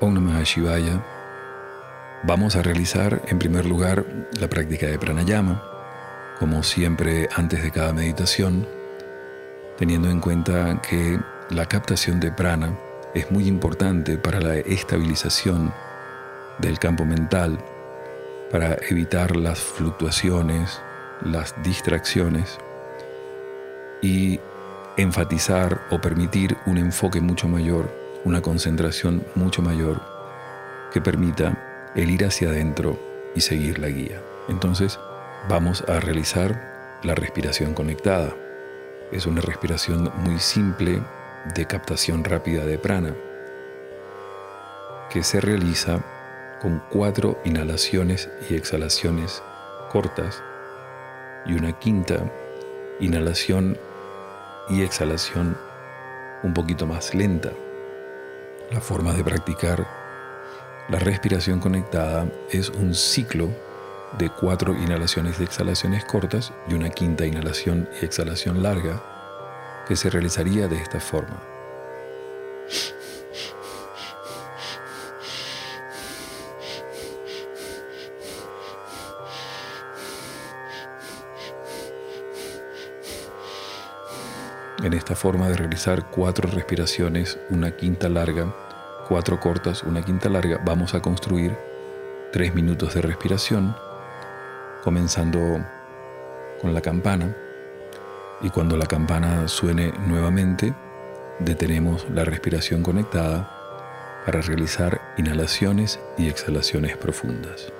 Om Namah Shivaya. Vamos a realizar en primer lugar la práctica de pranayama, como siempre antes de cada meditación, teniendo en cuenta que la captación de prana es muy importante para la estabilización del campo mental, para evitar las fluctuaciones, las distracciones y enfatizar o permitir un enfoque mucho mayor, una concentración mucho mayor que permita el ir hacia adentro y seguir la guía. Entonces vamos a realizar la respiración conectada. Es una respiración muy simple de captación rápida de prana que se realiza con cuatro inhalaciones y exhalaciones cortas y una quinta inhalación y exhalación un poquito más lenta. La forma de practicar la respiración conectada es un ciclo de cuatro inhalaciones y exhalaciones cortas y una quinta inhalación y exhalación larga que se realizaría de esta forma. En esta forma de realizar cuatro respiraciones, una quinta larga, cuatro cortas, una quinta larga, vamos a construir tres minutos de respiración, comenzando con la campana. Y cuando la campana suene nuevamente, detenemos la respiración conectada para realizar inhalaciones y exhalaciones profundas.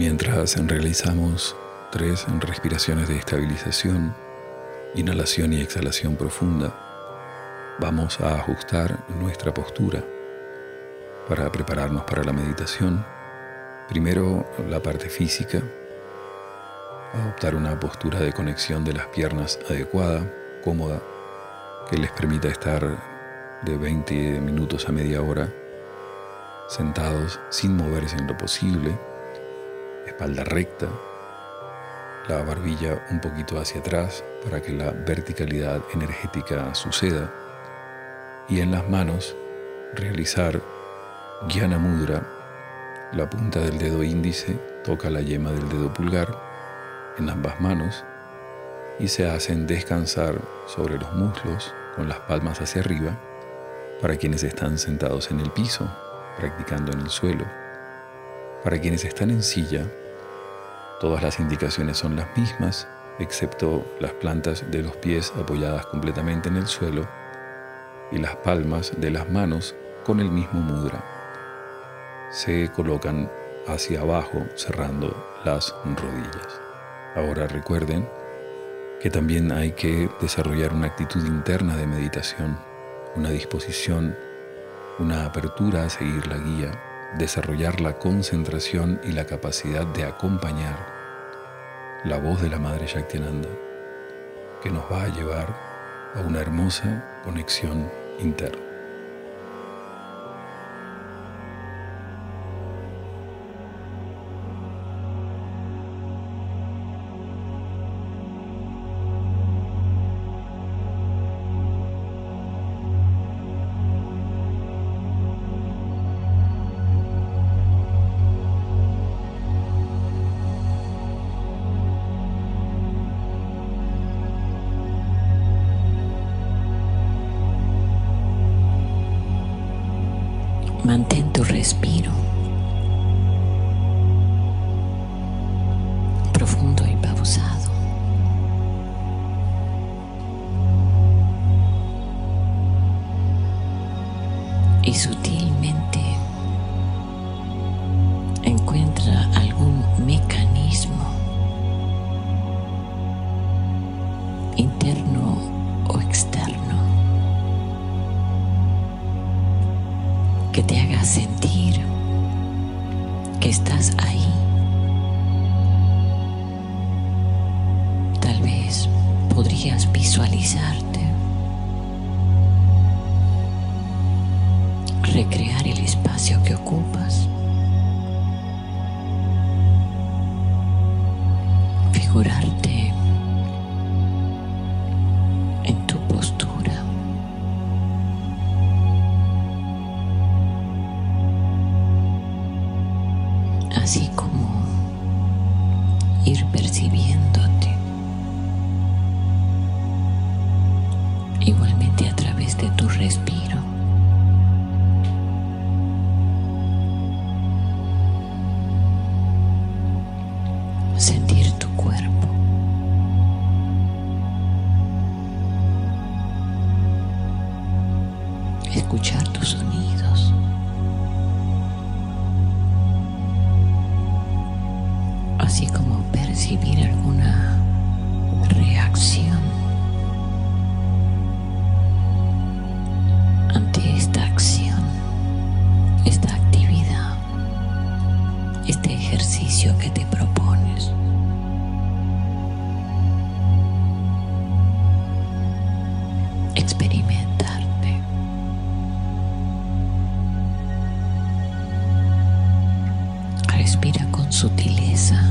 Mientras realizamos tres respiraciones de estabilización, inhalación y exhalación profunda, vamos a ajustar nuestra postura para prepararnos para la meditación. Primero la parte física, adoptar una postura de conexión de las piernas adecuada, cómoda, que les permita estar de 20 minutos a media hora sentados sin moverse en lo posible, espalda recta, la barbilla un poquito hacia atrás para que la verticalidad energética suceda y en las manos realizar Jnana Mudra, la punta del dedo índice toca la yema del dedo pulgar en ambas manos y se hacen descansar sobre los muslos con las palmas hacia arriba para quienes están sentados en el piso, practicando en el suelo. Para quienes están en silla, todas las indicaciones son las mismas, excepto las plantas de los pies apoyadas completamente en el suelo y las palmas de las manos con el mismo mudra. Se colocan hacia abajo cerrando las rodillas. Ahora recuerden que también hay que desarrollar una actitud interna de meditación, una disposición, una apertura a seguir la guía, desarrollar la concentración y la capacidad de acompañar la voz de la Madre Shaktinanda, que nos va a llevar a una hermosa conexión interna. Mantén tu respiro profundo y pausado. Y sutilmente encuentra Experimentarte. Respira con sutileza,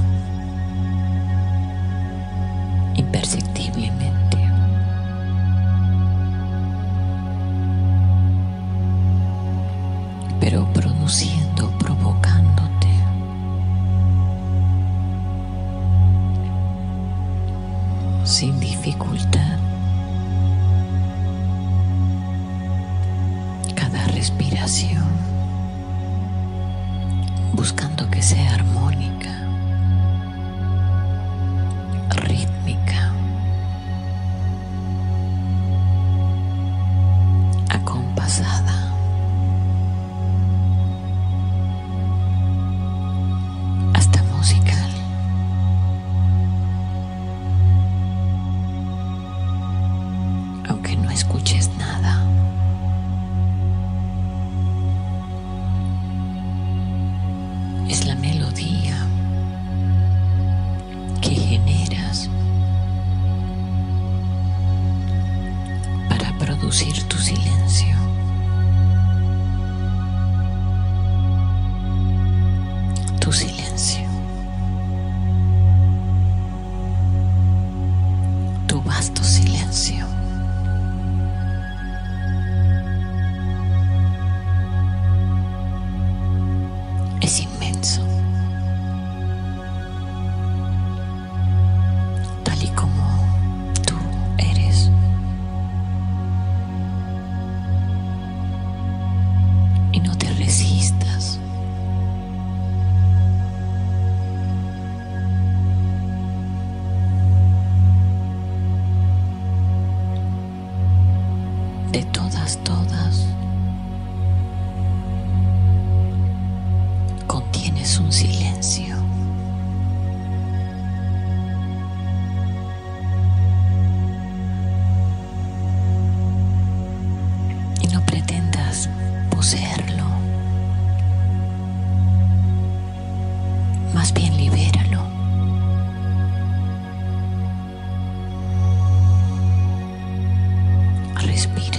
Respira. Produciendo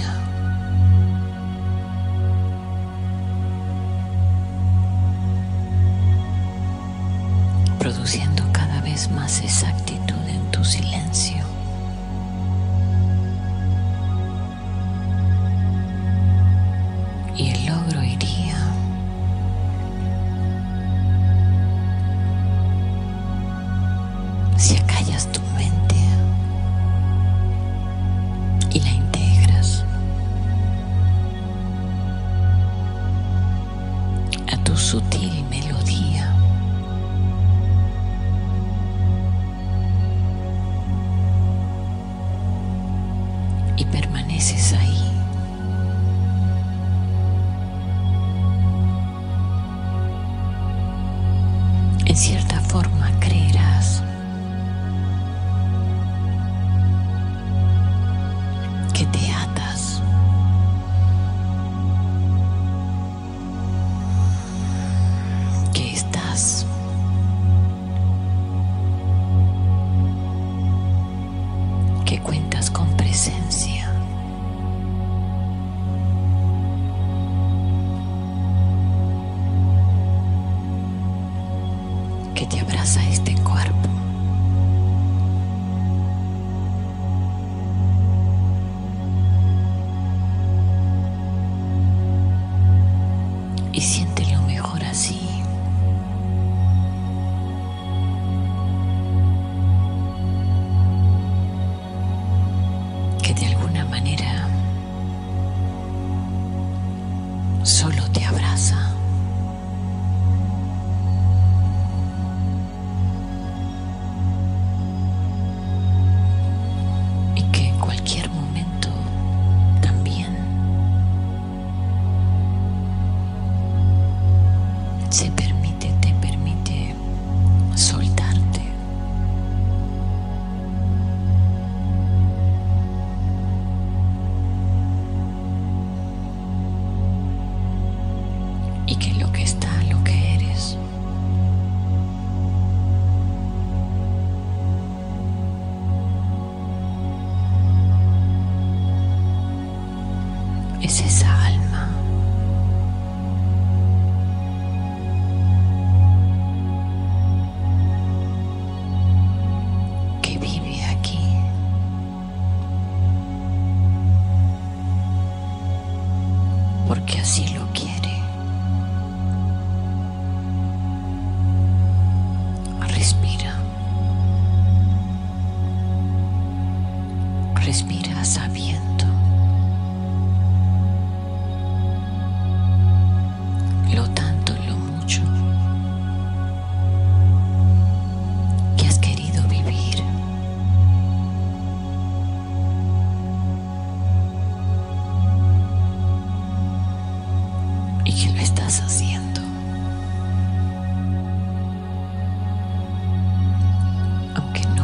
es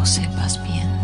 sepas bien.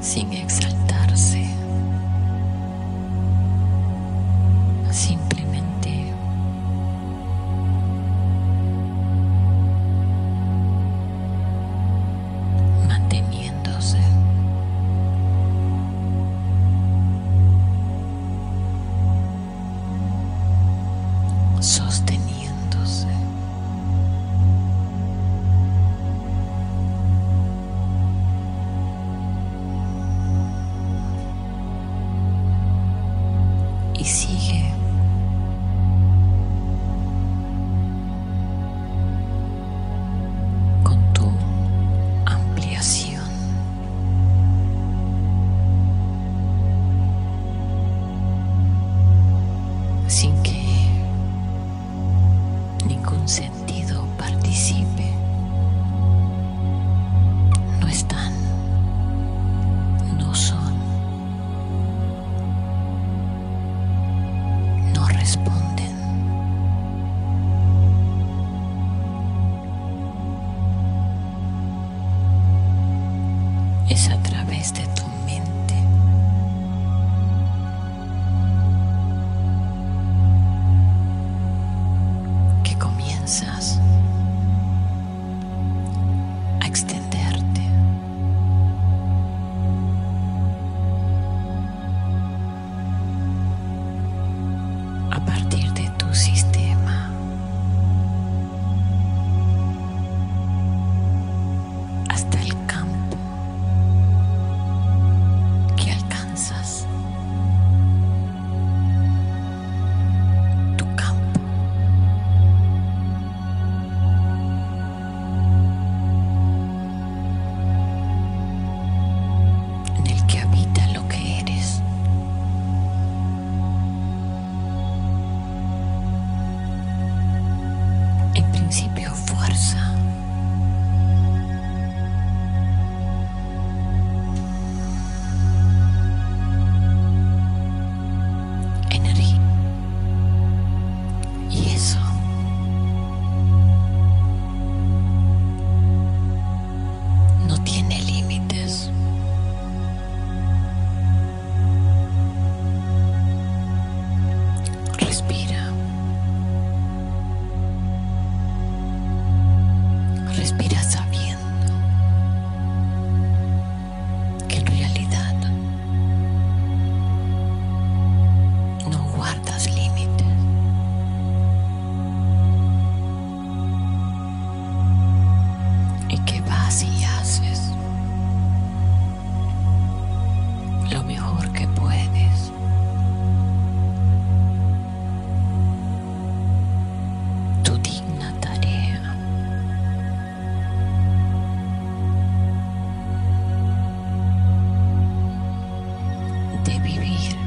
sin exaltarse. De vivir.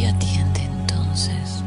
y atiende entonces